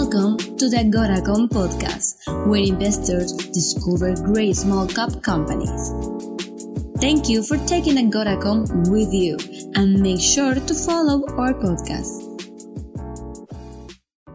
Welcome to the Agoracom podcast, where investors discover great small cap companies. Thank you for taking Agoracom with you and make sure to follow our podcast.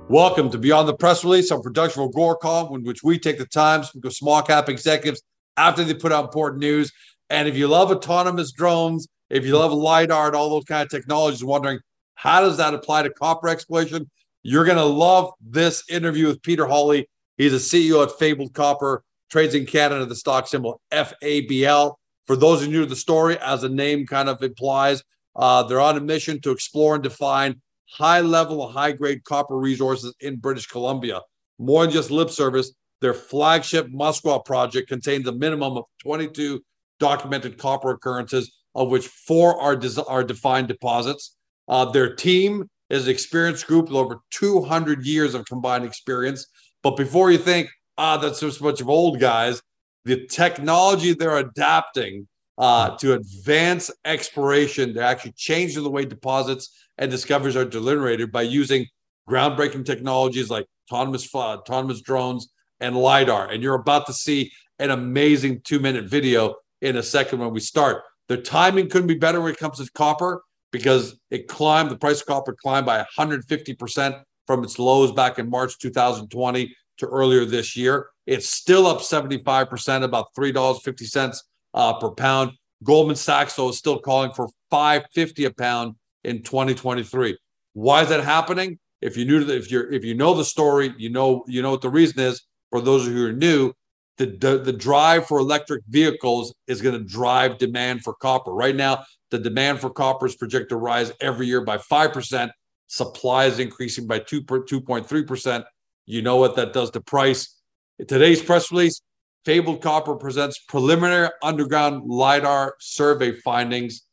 Welcome to Beyond the Press Release, our production of Agoracom, in which we take the time to speak with small cap executives after they put out important news. And if you love autonomous drones, if you love LiDAR and all those kind of technologies, wondering how does that apply to copper exploration, you're going to love this interview with Peter Hawley. He's a CEO at Fabled Copper, trades in Canada, the stock symbol FABL. For those who new to the story, as the name kind of implies, uh, they're on a mission to explore and define high level, high grade copper resources in British Columbia. More than just lip service, their flagship Muskwa project contains a minimum of 22 documented copper occurrences, of which four are, des- are defined deposits. Uh, their team is an experienced group with over 200 years of combined experience. But before you think, ah, that's just a bunch of old guys, the technology they're adapting uh, to advance exploration, they're actually changing the way deposits and discoveries are deliberated by using groundbreaking technologies like autonomous uh, autonomous drones and lidar. And you're about to see an amazing two minute video in a second when we start. The timing couldn't be better when it comes to copper because it climbed, the price of copper climbed by 150% from its lows back in March 2020 to earlier this year. It's still up 75%, about $3.50 uh, per pound. Goldman Sachs, though, is still calling for 550 a pound in 2023. Why is that happening? If you knew if you're if you know the story, you know you know what the reason is. For those of you who are new, the, the, the drive for electric vehicles is going to drive demand for copper. Right now, the demand for copper is projected to rise every year by 5%. Supply is increasing by 2, 2.3%. You know what that does to price. In today's press release, Fabled Copper presents preliminary underground LiDAR survey findings.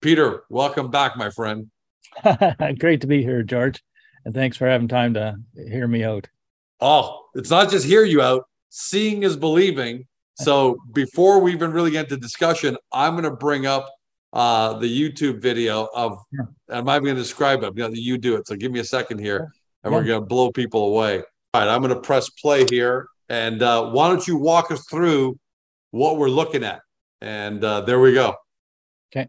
Peter, welcome back, my friend. Great to be here, George. And thanks for having time to hear me out. Oh, it's not just hear you out, seeing is believing. So before we even really get into discussion, I'm going to bring up uh, the YouTube video of. I'm not going to describe it. You, know, you do it. So give me a second here, and we're going to blow people away. All right, I'm going to press play here, and uh, why don't you walk us through what we're looking at? And uh, there we go. Okay.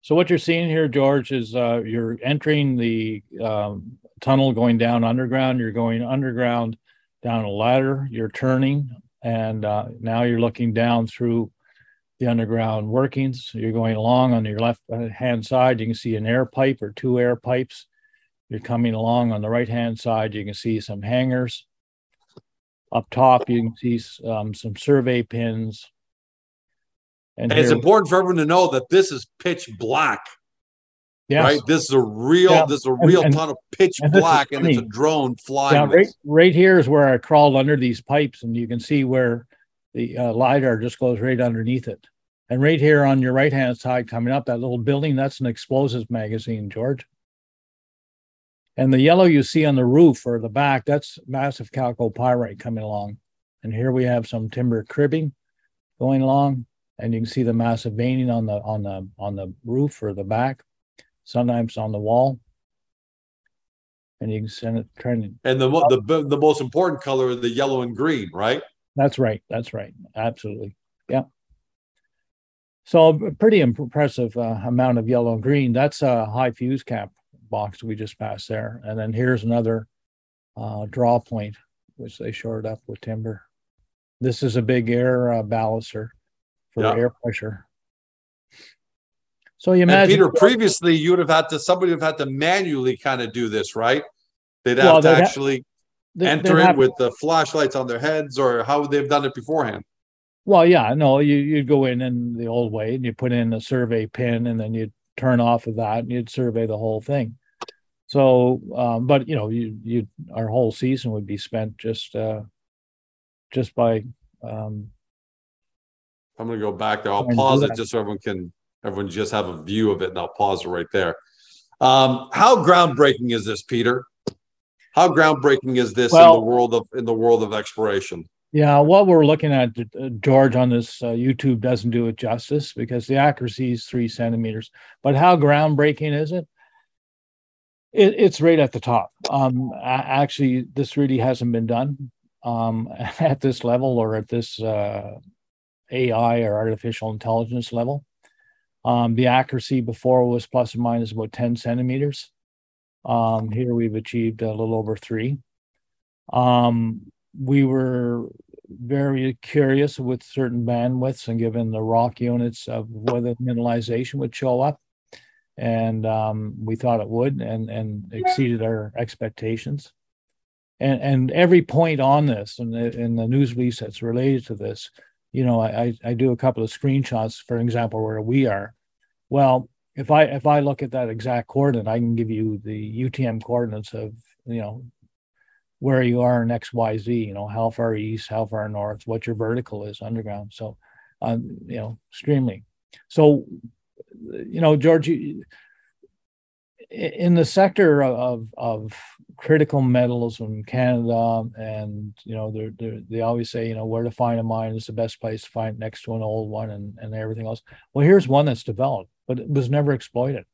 So what you're seeing here, George, is uh, you're entering the um, tunnel going down underground. You're going underground down a ladder. You're turning, and uh, now you're looking down through the underground workings. You're going along on your left hand side, you can see an air pipe or two air pipes. You're coming along on the right hand side, you can see some hangers. Up top, you can see um, some survey pins. And, and it's important for everyone to know that this is pitch black. Yes. Right. This is a real. Yeah. This is a real and, ton of pitch and black, and it's a drone flying. Yeah, right, right here is where I crawled under these pipes, and you can see where the uh, lidar just goes right underneath it. And right here on your right hand side, coming up, that little building, that's an explosives magazine, George. And the yellow you see on the roof or the back, that's massive chalcopyrite coming along. And here we have some timber cribbing going along, and you can see the massive veining on the on the on the roof or the back, sometimes on the wall. And you can send it trending. And the the the most important color is the yellow and green, right? That's right. That's right. Absolutely. Yeah. So a pretty impressive uh, amount of yellow and green. That's a high fuse cap box we just passed there. And then here's another uh, draw point, which they shored up with timber. This is a big air uh, for yeah. air pressure. So you imagine, and Peter, previously you would have had to somebody would have had to manually kind of do this, right? They'd have well, to actually ha- enter it with the flashlights on their heads, or how would they've done it beforehand. Well, yeah, no, you you'd go in in the old way and you put in a survey pin and then you'd turn off of that and you'd survey the whole thing. So, um, but you know, you you our whole season would be spent just uh, just by. Um, I'm going to go back there. I'll pause it just so everyone can everyone just have a view of it, and I'll pause it right there. Um, how groundbreaking is this, Peter? How groundbreaking is this well, in the world of in the world of exploration? Yeah, what we're looking at, uh, George, on this uh, YouTube doesn't do it justice because the accuracy is three centimeters. But how groundbreaking is it? It, it's right at the top. Um, actually, this really hasn't been done um, at this level or at this uh, AI or artificial intelligence level. Um, the accuracy before was plus or minus about 10 centimeters. Um, here we've achieved a little over three. Um, we were very curious with certain bandwidths and given the rock units of whether mineralization would show up. And um, we thought it would and, and exceeded our expectations. And, and every point on this and in the news release that's related to this, you know, I, I do a couple of screenshots, for example, where we are. Well, if I if I look at that exact coordinate, I can give you the UTM coordinates of you know where you are in X, Y, Z, you know, how far east, how far north, what your vertical is underground. So, um, you know, extremely. So, you know, George, in the sector of, of critical metals in Canada, and, you know, they're, they always say, you know, where to find a mine is the best place to find next to an old one and, and everything else. Well, here's one that's developed, but it was never exploited.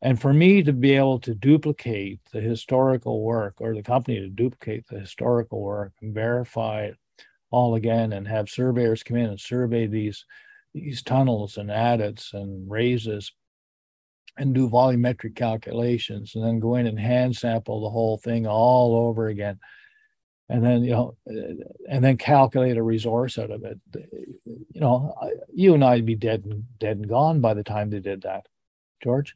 And for me to be able to duplicate the historical work or the company to duplicate the historical work and verify it all again and have surveyors come in and survey these these tunnels and adits and raises and do volumetric calculations and then go in and hand sample the whole thing all over again. And then you know uh, and then calculate a resource out of it. You know you and i'd be dead and dead and gone by the time they did that george.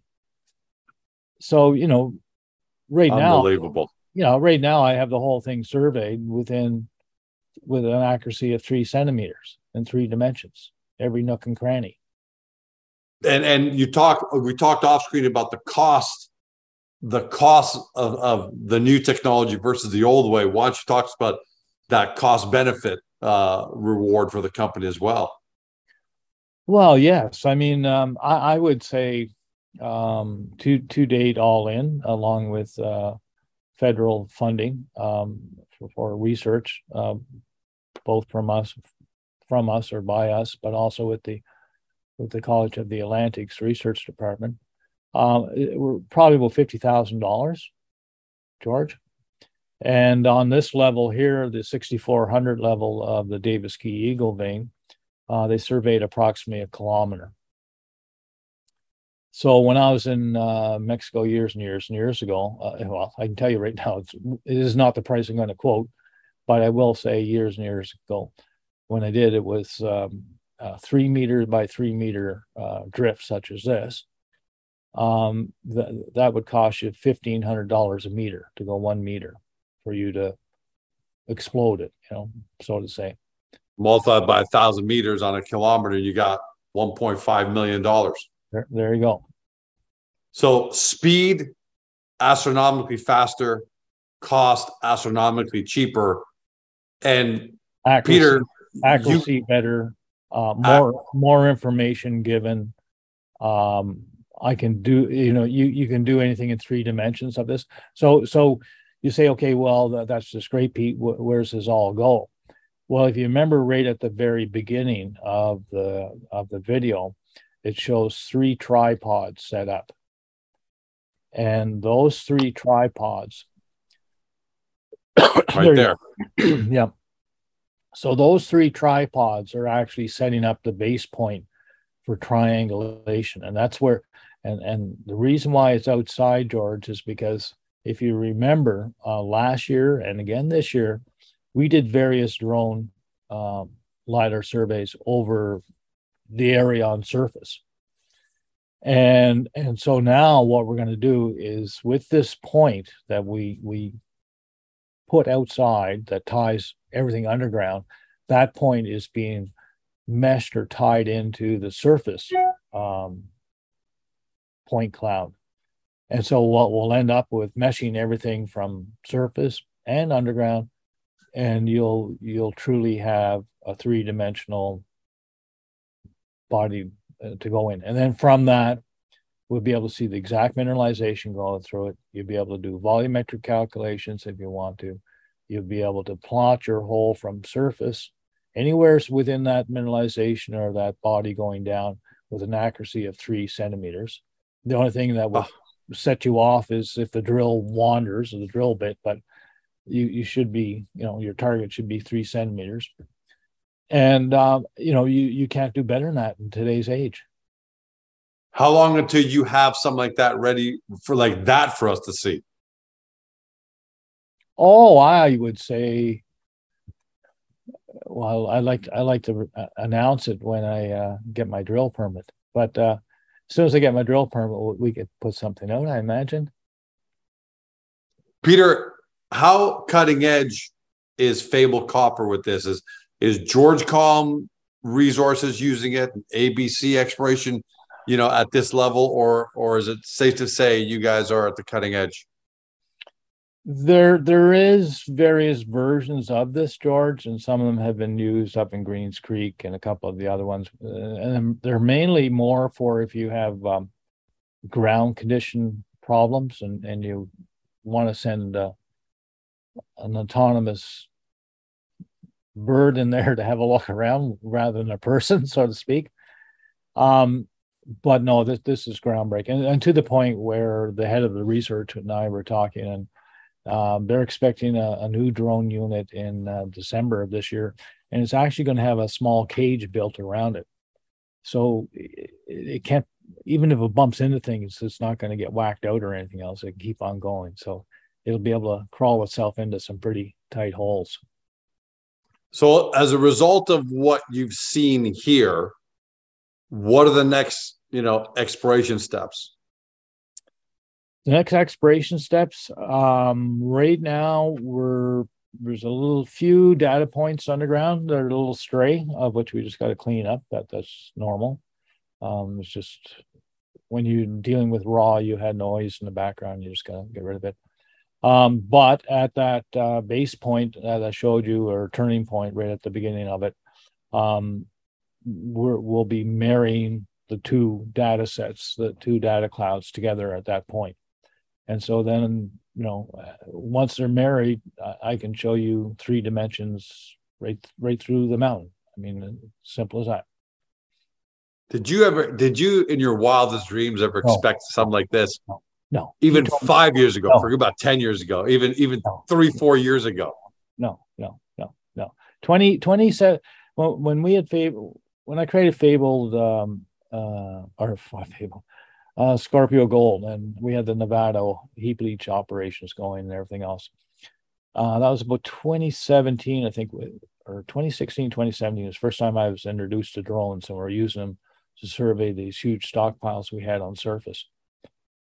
So you know right now unbelievable. you know right now i have the whole thing surveyed within with an accuracy of three centimeters in three dimensions every nook and cranny and and you talk we talked off screen about the cost the cost of, of the new technology versus the old way. Why don't you talk about that cost benefit uh, reward for the company as well? Well yes. I mean um, I, I would say um, to to date all in, along with uh, federal funding um, for, for, research, uh, both from us, from us or by us, but also with the with the College of the Atlantic's research department. Um, we're probably about fifty thousand dollars, George. And on this level here, the 6400 level of the Davis Keays Eagle vein, uh, they surveyed approximately a kilometer. So when I was in uh, Mexico years and years and years ago, uh, well, I can tell you right now, it's, it is not the price I'm going to quote, but I will say years and years ago, when I did, it was um, three meter by three meter uh, drift such as this. Um, th- that would cost you fifteen hundred dollars a meter to go one meter for you to explode it, you know, so to say. Multiplied by a thousand meters on a kilometer, you got one point five million dollars. There, there you go. So speed, astronomically faster, cost astronomically cheaper, and accuracy, Peter, accuracy you, better, uh, more uh, more information given. Um, I can do, you know, you you can do anything in three dimensions of this. So so you say, okay, well that, that's just great, Pete. Where's this all go? Well, if you remember right at the very beginning of the of the video, it shows three tripods set up. And those three tripods, right there. yeah. So those three tripods are actually setting up the base point for triangulation. And that's where, and, and the reason why it's outside, George, is because if you remember uh, last year and again this year, we did various drone um, LiDAR surveys over the area on surface. And and so now what we're going to do is with this point that we we put outside that ties everything underground, that point is being meshed or tied into the surface um, point cloud. And so what we'll end up with meshing everything from surface and underground, and you'll you'll truly have a three dimensional body uh, to go in. And then from that, we'll be able to see the exact mineralization going through it. You'll be able to do volumetric calculations if you want to. You'll be able to plot your hole from surface anywhere within that mineralization or that body going down with an accuracy of three centimeters. The only thing that would set you off is if the drill wanders or the drill bit, but you you should be you know your target should be three centimeters, and uh, you know you you can't do better than that in today's age. How long until you have something like that ready for like that for us to see? Oh, I would say. Well, I like I like to uh, announce it when I uh, get my drill permit, but uh, as soon as I get my drill permit, we could put something out. I imagine. Peter, how cutting edge is Fable Copper with this? Is is George Calm resources using it, ABC exploration, you know, at this level, or or is it safe to say you guys are at the cutting edge? There, there is various versions of this, George, and some of them have been used up in Greens Creek and a couple of the other ones. Uh, and they're mainly more for if you have um, ground condition problems and, and you want to send uh, an autonomous bird in there to have a look around rather than a person, so to speak. Um, but no, this this is groundbreaking, and, and, to the point where the head of the research and I were talking, and um, they're expecting a, a, new drone unit in uh, December of this year, and it's actually going to have a small cage built around it. So it, it, can't, even if it bumps into things, it's not going to get whacked out or anything else. It can keep on going. So it'll be able to crawl itself into some pretty tight holes. So, as a result of what you've seen here, what are the next, you know, exploration steps? The next expiration steps um, right now we're there's a little few data points underground that are a little stray of which we just got to clean up that that's normal. Um, it's just when you're dealing with raw you had noise in the background you just got to get rid of it. Um, but at that uh, base point that i showed you or turning point right at the beginning of it um, we will be marrying the two data sets the two data clouds together at that point and so then, you know, once they're married, I can show you three dimensions right right through the mountain. I mean, simple as that. Did you ever? Did you, in your wildest dreams, ever no. expect something like this? No. no. Even five years ago, no. forget about ten years ago, even even no. three, four years ago. No, no, no, no. 20, 27, well, when we had Fable, when I created Fabled, um, uh, or Fable, uh, Scorpio Gold, and we had the Nevada heap leach operations going and everything else. Uh, that was about 2017, I think, or 2016, 2017 was the first time I was introduced to drones, and we are using them to survey these huge stockpiles we had on surface.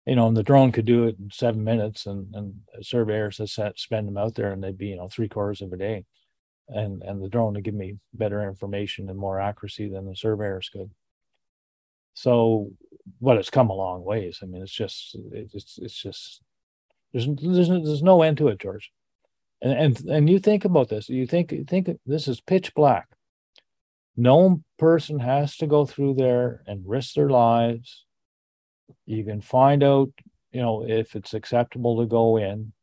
You know, and the drone could do it in seven minutes, and and surveyors had spend them out there, and they'd be you know three quarters of a day, and and the drone would give me better information and more accuracy than the surveyors could. So, but it's come a long ways. I mean, it's just it's it's just there's there's there's no end to it, George. And and and you think about this. You think you think this is pitch black. No person has to go through there and risk their lives. You can find out, you know, if it's acceptable to go in.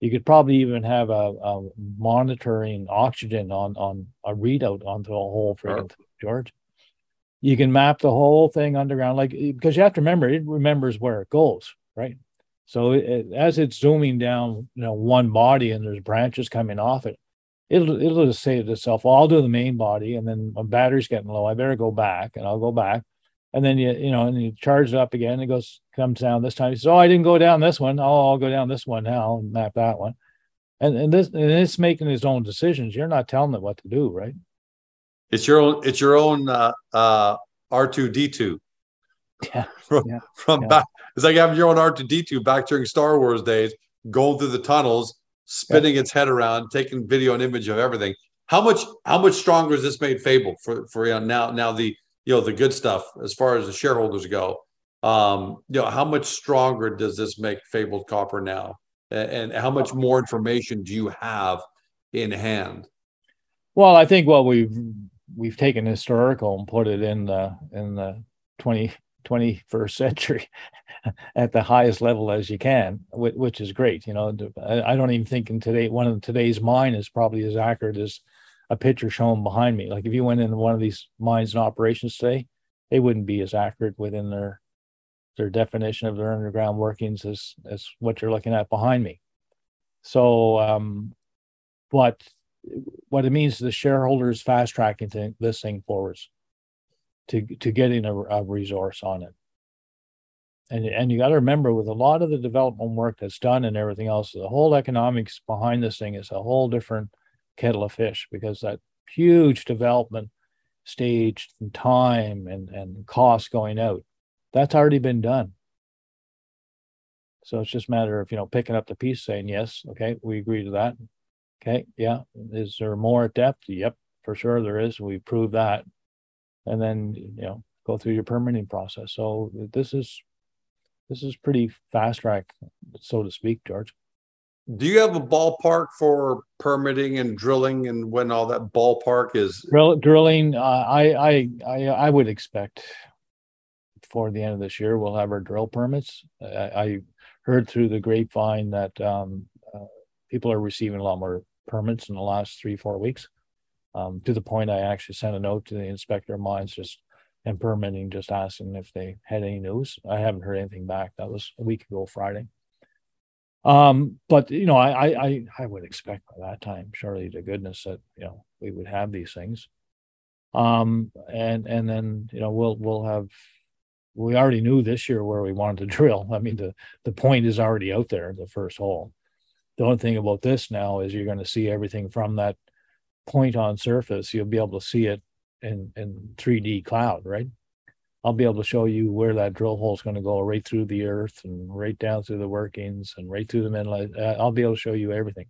You could probably even have a, a monitoring oxygen on on a readout onto a whole freaking sure. George you can map the whole thing underground like because you have to remember it remembers where it goes right? So it, as it's zooming down you know one body and there's branches coming off it it'll it'll just say to itself well i'll do the main body and then my battery's getting low. I better go back and i'll go back. And then you you know and you charge it up again and it goes comes down this time. He says oh i didn't go down this one. Oh i'll go down this one now and map that one. And and this and it's making its own decisions. You're not telling it what to do right it's your own. It's your own uh, uh, R two D two. Yeah. From, yeah. from yeah. back, it's like having your own R two D two back during Star Wars days, going through the tunnels, spinning yeah. its head around, taking video and image of everything. How much? How much stronger has this made Fable for for you know, now? Now the you know the good stuff as far as the shareholders go. Um, you know how much stronger does this make Fabled Copper now, and, and how much more information do you have in hand? Well, I think what we've we've taken historical and put it in the in the 20, 21st century at the highest level as you can, which is great. You know, I don't even think in today one of today's mine is probably as accurate as a picture shown behind me. Like if you went into one of these mines and operations today, they wouldn't be as accurate within their their definition of their underground workings is is what you're looking at behind me. So, um, what what it means the shareholders fast tracking this thing forwards to to getting a, a resource on it. And and you got to remember with a lot of the development work that's done and everything else, the whole economics behind this thing is a whole different kettle of fish because that huge development stage and time and and cost going out that's already been done so it's just a matter of you know picking up the piece saying yes okay we agree to that okay yeah. Is there more depth? Yep for sure there is. We prove that. And then you know go through your permitting process. So this is this is pretty fast track so to speak george. Do you have a ballpark for permitting and drilling and when all that ballpark is? Drill, drilling uh, I, I i i would expect before the end of this year we'll have our drill permits. I, I heard through the grapevine that um, uh, people are receiving a lot more permits in the last three four weeks um, to the point i actually sent a note to the inspector of mines just and permitting just asking if they had any news i haven't heard anything back that was a week ago friday um, but you know, I, I I would expect by that time, surely to goodness, that you know we would have these things. Um, and and then you know we'll we'll have we already knew this year where we wanted to drill. I mean, the the point is already out there, the first hole. The only thing about this now is you're going to see everything from that point on surface. You'll be able to see it in in 3D cloud, right? I'll be able to show you where that drill hole is going to go right through the earth and right down through the workings and right through the middle. I'll be able to show you everything.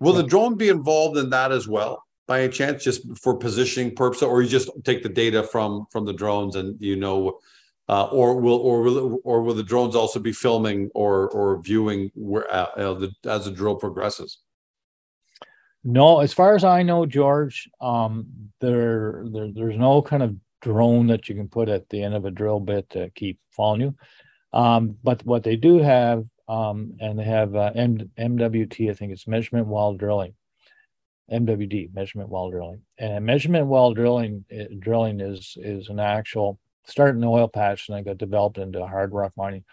Will the drone be involved in that as well, by a chance, just for positioning purposes, or you just take the data from from the drones and you know, uh, or will or will or will the drones also be filming or or viewing where uh, the, as the drill progresses? No, as far as I know, George, um, there, there there's no kind of drone that you can put at the end of a drill bit to keep following you. Um, but what they do have, um, and they have uh, M- MWT, I think it's measurement while drilling. MWD, measurement while drilling. And measurement while drilling, it, eh, drilling is is an actual start in the oil patch and then got developed into hard rock mining.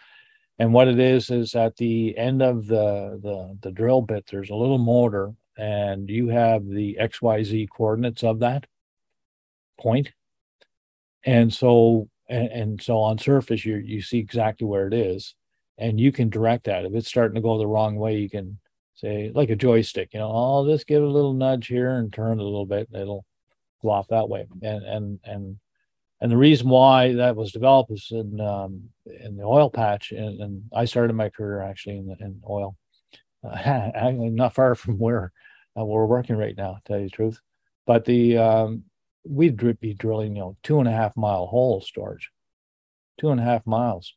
And what it is is at the end of the the, the drill bit, there's a little motor, and you have the XYZ coordinates of that point. And so and, and so on surface you you see exactly where it is and you can direct that. If it's starting to go the wrong way you can say like a joystick you know i'll just give a little nudge here and turn a little bit and it'll go off that way. And and and and the reason why that was developed is in um, in the oil patch and, and i started my career actually in, in oil uh, not far from where uh, we're working right now to tell you the truth but the um, we'd be drilling, you know, two and a half mile holes, George. Two and a half miles.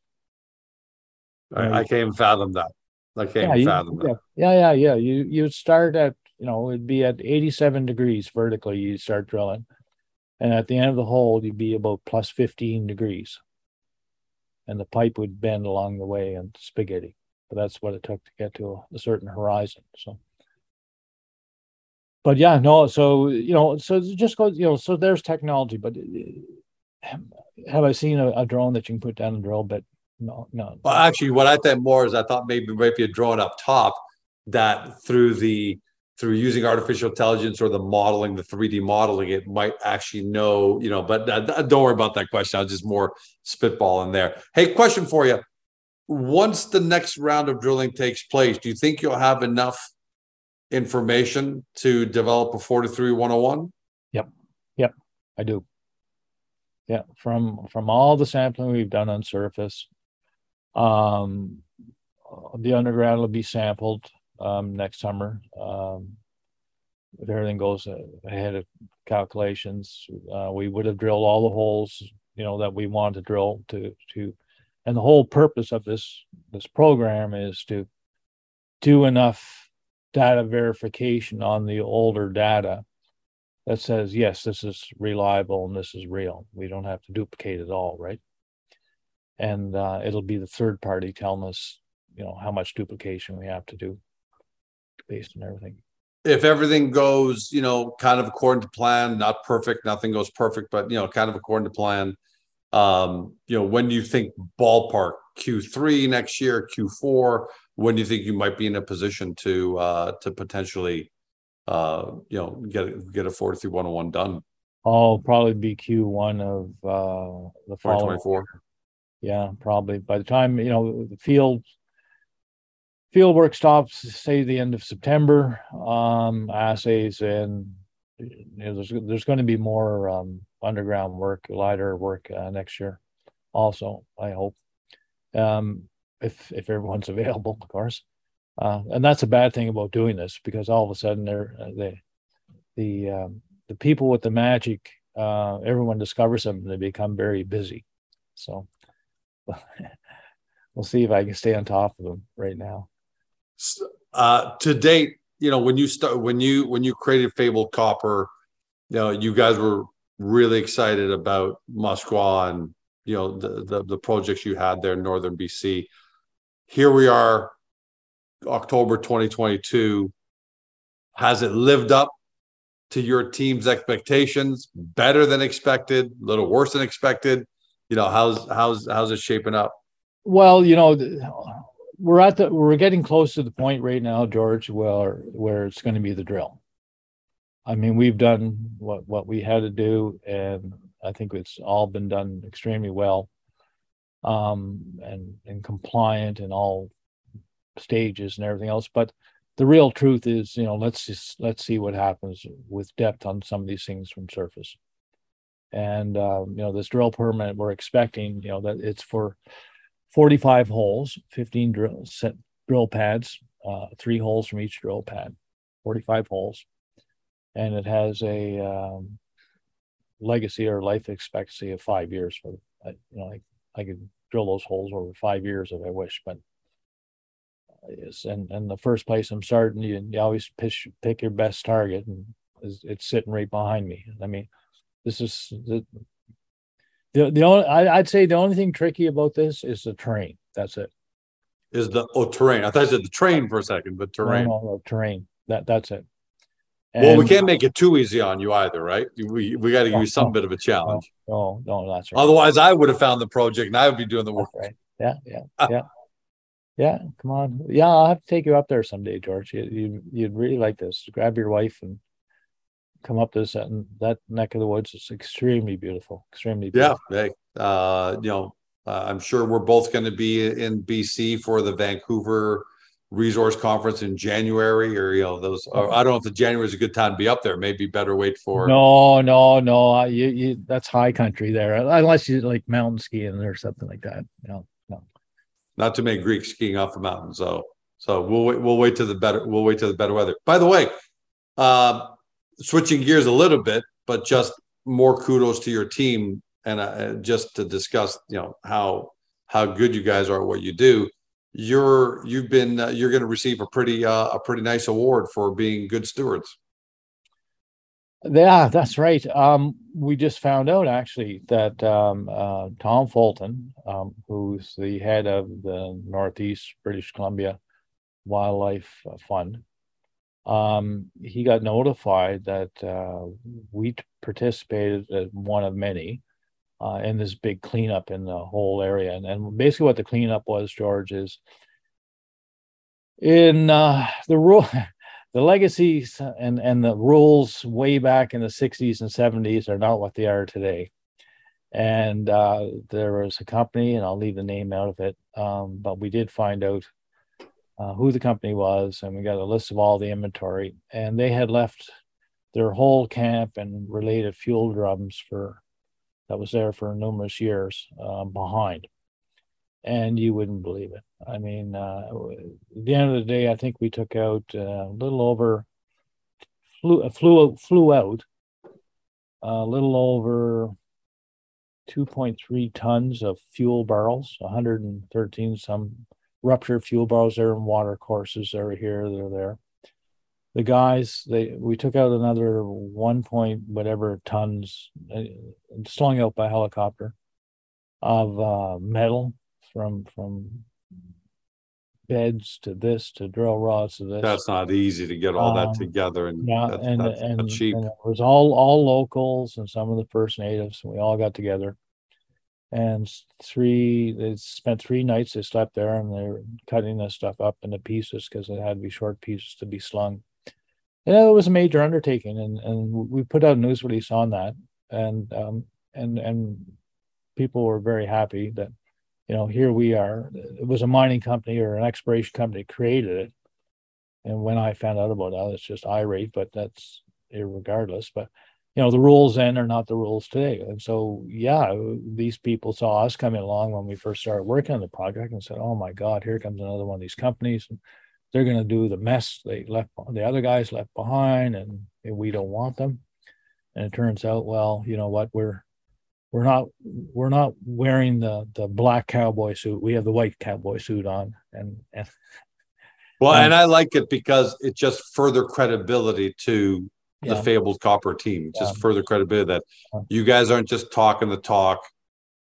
I, I can't even fathom that. I can't yeah, fathom you, that. Yeah, yeah, yeah. You you start at, you know, it'd be at 87 degrees vertically, you start drilling. And at the end of the hole, you'd be about plus 15 degrees. And the pipe would bend along the way and spaghetti. But that's what it took to get to a, a certain horizon. So but yeah, no. So you know, so just go. You know, so there's technology, but uh, have I seen a, a drone that you can put down a drill bit? No, no. Well, actually, what I thought more is I thought maybe maybe a drone up top that through the through using artificial intelligence or the modeling, the 3D modeling, it might actually know, you know, but uh, don't worry about that question. I was just more spitballing there. Hey, question for you. Once the next round of drilling takes place, do you think you'll have enough information to develop a 43101? Yep. Yep. I do. Yeah. From from all the sampling we've done on surface, um, the underground will be sampled um, next summer. Um, if everything goes ahead of calculations, uh, we would have drilled all the holes, you know, that we want to drill to to, and the whole purpose of this this program is to do enough data verification on the older data that says, yes, this is reliable and this is real. We don't have to duplicate it all, right? And uh, it'll be the third party telling us, you know, how much duplication we have to do based on everything. If everything goes, you know, kind of according to plan, not perfect, nothing goes perfect, but, you know, kind of according to plan, Um, you know, when do you think ballpark Q3 next year, Q4, when do you think you might be in a position to uh to potentially uh you know get get a 43101 done? Oh, probably be Q1 of uh the following 2024. yeah, probably by the time, you know, the field field work stops, say the end of September, um, assays and you know, there's there's going to be more um underground work, lidar work uh, next year also, I hope. Um if if everyone's available, of course. Uh, and that's a bad thing about doing this because all of a sudden they're uh, they the um, the people with the magic uh, everyone discovers them and they become very busy. So we'll see if I can stay on top of them right now. Uh, to date, you know, when you start when you when you created Fabled Copper, you know, you guys were really excited about Muskwa and you know the, the the projects you had there in northern BC. Here we are, October 2022. Has it lived up to your team's expectations? Better than expected? A little worse than expected? You know, how's how's how's it shaping up? Well, you know, we're at the we're getting close to the point right now, George, where where it's going to be the drill. I mean, we've done what what we had to do, and I think it's all been done extremely well, um, and and compliant in all stages and everything else. But the real truth is, you know, let's just let's see what happens with depth on some of these things from surface. And um, you know, this drill permit we're expecting, you know, that it's for 45 holes, 15 drill set drill pads, uh, three holes from each drill pad, 45 holes, and it has a um, legacy or life expectancy of five years. For you know, I, I could drill those holes over five years if I wish, but yes, and and the first place I'm starting, you, you always pick pick your best target, and it's, it's sitting right behind me. I mean, this is the the, only I, would say the only thing tricky about this is the terrain. That's it. Is the oh terrain? I thought you said the train for a second, but terrain. No, no, no, terrain. That that's it. And, well, we can't make it too easy on you either, right? We we got to give you some bit of a challenge. No, no, no, that's right. Otherwise, I would have found the project and I would be doing the work. That's right. Yeah, yeah, ah. yeah. Yeah, come on. Yeah, I'll have to take you up there someday, George. You, you you'd really like this. Grab your wife and come up to this and that neck of the woods. is extremely beautiful. Extremely beautiful. Yeah, hey, uh, you know, uh, I'm sure we're both going to be in BC for the Vancouver Resource Conference in January, or you know, those. Or I don't know if the January is a good time to be up there. Maybe better wait for. No, no, no. You, you, that's high country there, unless you like mountain skiing or something like that. No, no. Not to make Greek skiing off the mountain, so so we'll wait. We'll wait to the better. We'll wait to the better weather. By the way, uh, switching gears a little bit, but just more kudos to your team and uh, just to discuss, you know, how how good you guys are at what you do. You're you've been uh, you're going to receive a pretty uh, a pretty nice award for being good stewards. Yeah, that's right. Um, we just found out actually that um, uh, Tom Fulton, um, who's the head of the Northeast British Columbia Wildlife Fund, um, he got notified that uh, we participated as one of many uh, in this big cleanup in the whole area. And, and basically, what the cleanup was, George, is in uh, the rule. the legacies and, and the rules way back in the 60s and 70s are not what they are today. And uh, there was a company, and I'll leave the name out of it, um, but we did find out uh, who the company was, and we got a list of all the inventory. And they had left their whole camp and related fuel drums for that was there for numerous years uh, behind. And you wouldn't believe it. I mean, uh, at the end of the day, I think we took out uh, a little over flew flew flew out a little over 2.3 tons of fuel barrels, 113 some ruptured fuel barrels there and water courses that are here, they're there. The guys, they we took out another one point whatever tons, uh, slung out by helicopter of uh, metal from from beds to this to drill rods to this. That's not easy to get all um, that together and yeah, that's, and, that's, and, that's cheap. and it was all all locals and some of the First Natives. And we all got together and three they spent three nights they slept there and they were cutting this stuff up into pieces because it had to be short pieces to be slung. And it was a major undertaking and and we put out a news release on that and um and and people were very happy that you know here we are. It was a mining company or an exploration company created it. And when i found out about that it's just irate but that's regardless but you know the rules then are not the rules today. And so yeah these people saw us coming along when we first started working on the project and said oh my god here comes another one of these companies. And they're going to do the mess they left the other guys left behind and, and we don't want them. And it turns out well you know what? We're we're not we're not wearing the the black cowboy suit. We have the white cowboy suit on and, and well and i like it because it just further credibility to the fabled copper team just yeah. further credibility that you guys aren't just talking the talk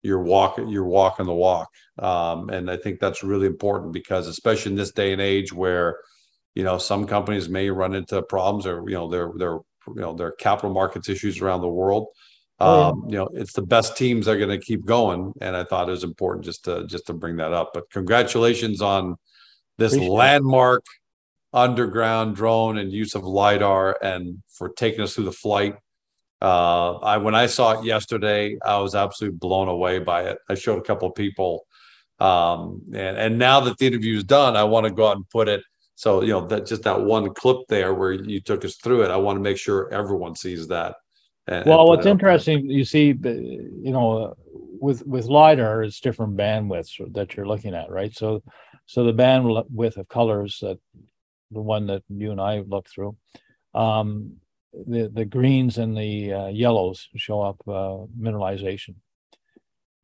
you're walking you're walking the walk. Um, and i think that's really important because especially in this day and age where you know some companies may run into problems or you know their their you know their capital markets issues around the world. Oh, um, you know it's the best teams that are going to keep going. And i thought it was important just to just to bring that up. But congratulations on this Appreciate landmark it underground drone and use of lidar and for taking us through the flight uh, I when I saw it yesterday, I was absolutely blown away by it. I showed a couple of people, um, and and now that the interview is done, I want to go out and put it. So you know that just that one clip there where you took us through it, I want to make sure everyone sees that. And, well, and what's interesting, you see, you know, with with lidar, it's different bandwidths that you're looking at, right? So, so the bandwidth of colors that the one that you and I looked through. Um, the the greens and the uh, yellows show up uh, mineralization.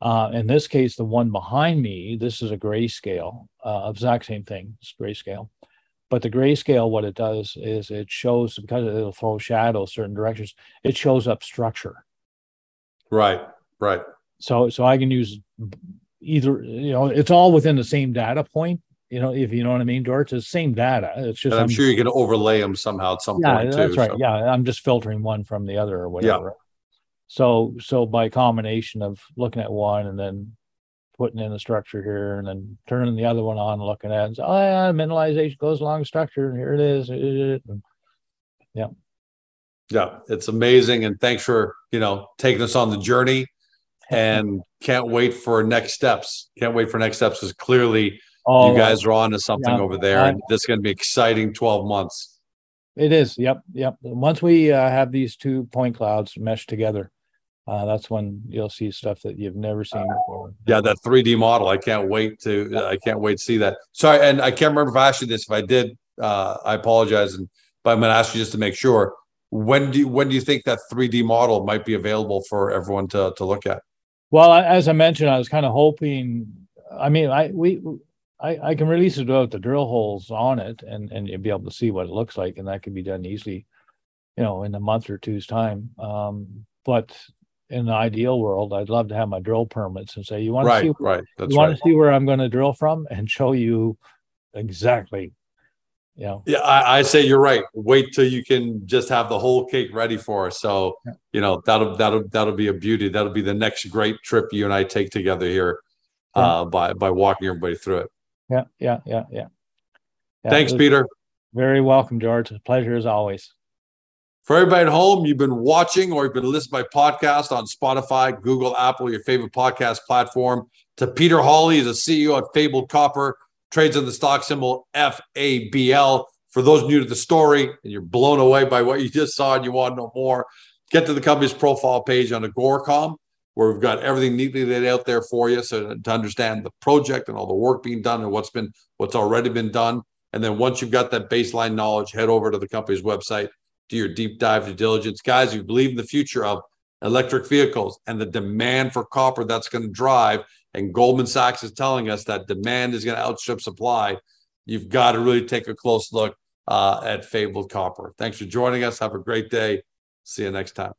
Uh, in this case, the one behind me, this is a grayscale, uh, exact same thing, it's grayscale. But the grayscale, what it does is it shows because it'll throw shadows certain directions. It shows up structure. Right, right. So, so I can use either. You know, it's all within the same data point, you know, if you know what I mean, George, it's the same data. It's just and I'm, I'm sure you can overlay them somehow at some yeah, point. That's too, right. So. Yeah, I'm just filtering one from the other or whatever. Yeah. So so by combination of looking at one and then putting in the structure here and then turning the other one on and looking at it and say, oh yeah, mineralization goes along the structure. Here it is. And, yeah. Yeah, it's amazing. And thanks for, you know, taking us on the journey and can't wait for next steps. Can't wait for next steps because clearly Oh, you guys are on to something yeah, over there, and this is going to be exciting 12 months. It is. Yep. Yep. Once we uh, have these two point clouds meshed together, uh, that's when you'll see stuff that you've never seen before. Yeah, that 3D model. I can't wait to. I can't wait to see that. Sorry, and I can't remember if I asked you this. If I did, uh, I apologize. And but I'm going to ask you just to make sure. When do you, when do you think that 3D model might be available for everyone to to look at? Well, as I mentioned, I was kind of hoping. I mean, I we I, I can release it without the drill holes on it and, and you'll be able to see what it looks like. And that can be done easily, you know, in a month or two's time. Um, but in the ideal world, I'd love to have my drill permits and say, you want right, to see, right. That's you want right. to see where I'm going to drill from and show you exactly. You know. Yeah, I, I, say you're right. Wait till you can just have the whole cake ready for us. So, yeah. you know, that'll that'll that'll be a beauty. That'll be the next great trip you and I take together here uh, by by walking everybody through it. Yeah, yeah, yeah, yeah. yeah Thanks, Peter. Very welcome, George. A pleasure as always. For everybody at home, you've been watching or you've been listening to my podcast on Spotify, Google, Apple, your favorite podcast platform. To Peter Hawley, is a CEO at Fabled Copper, trades on the stock symbol FABL. For those new to the story and you're blown away by what you just saw and you want to know more, get to the company's profile page on Agoracom where we've got everything neatly laid out there for you so to understand the project and all the work being done and what's been what's already been done. And then once you've got that baseline knowledge head over to the company's website do your deep dive due diligence. Guys you believe in the future of electric vehicles and the demand for copper that's going to drive and goldman sachs is telling us that demand is going to outstrip supply. You've got to really take a close look uh, at fabled copper. Thanks for joining us. Have a great day. See you next time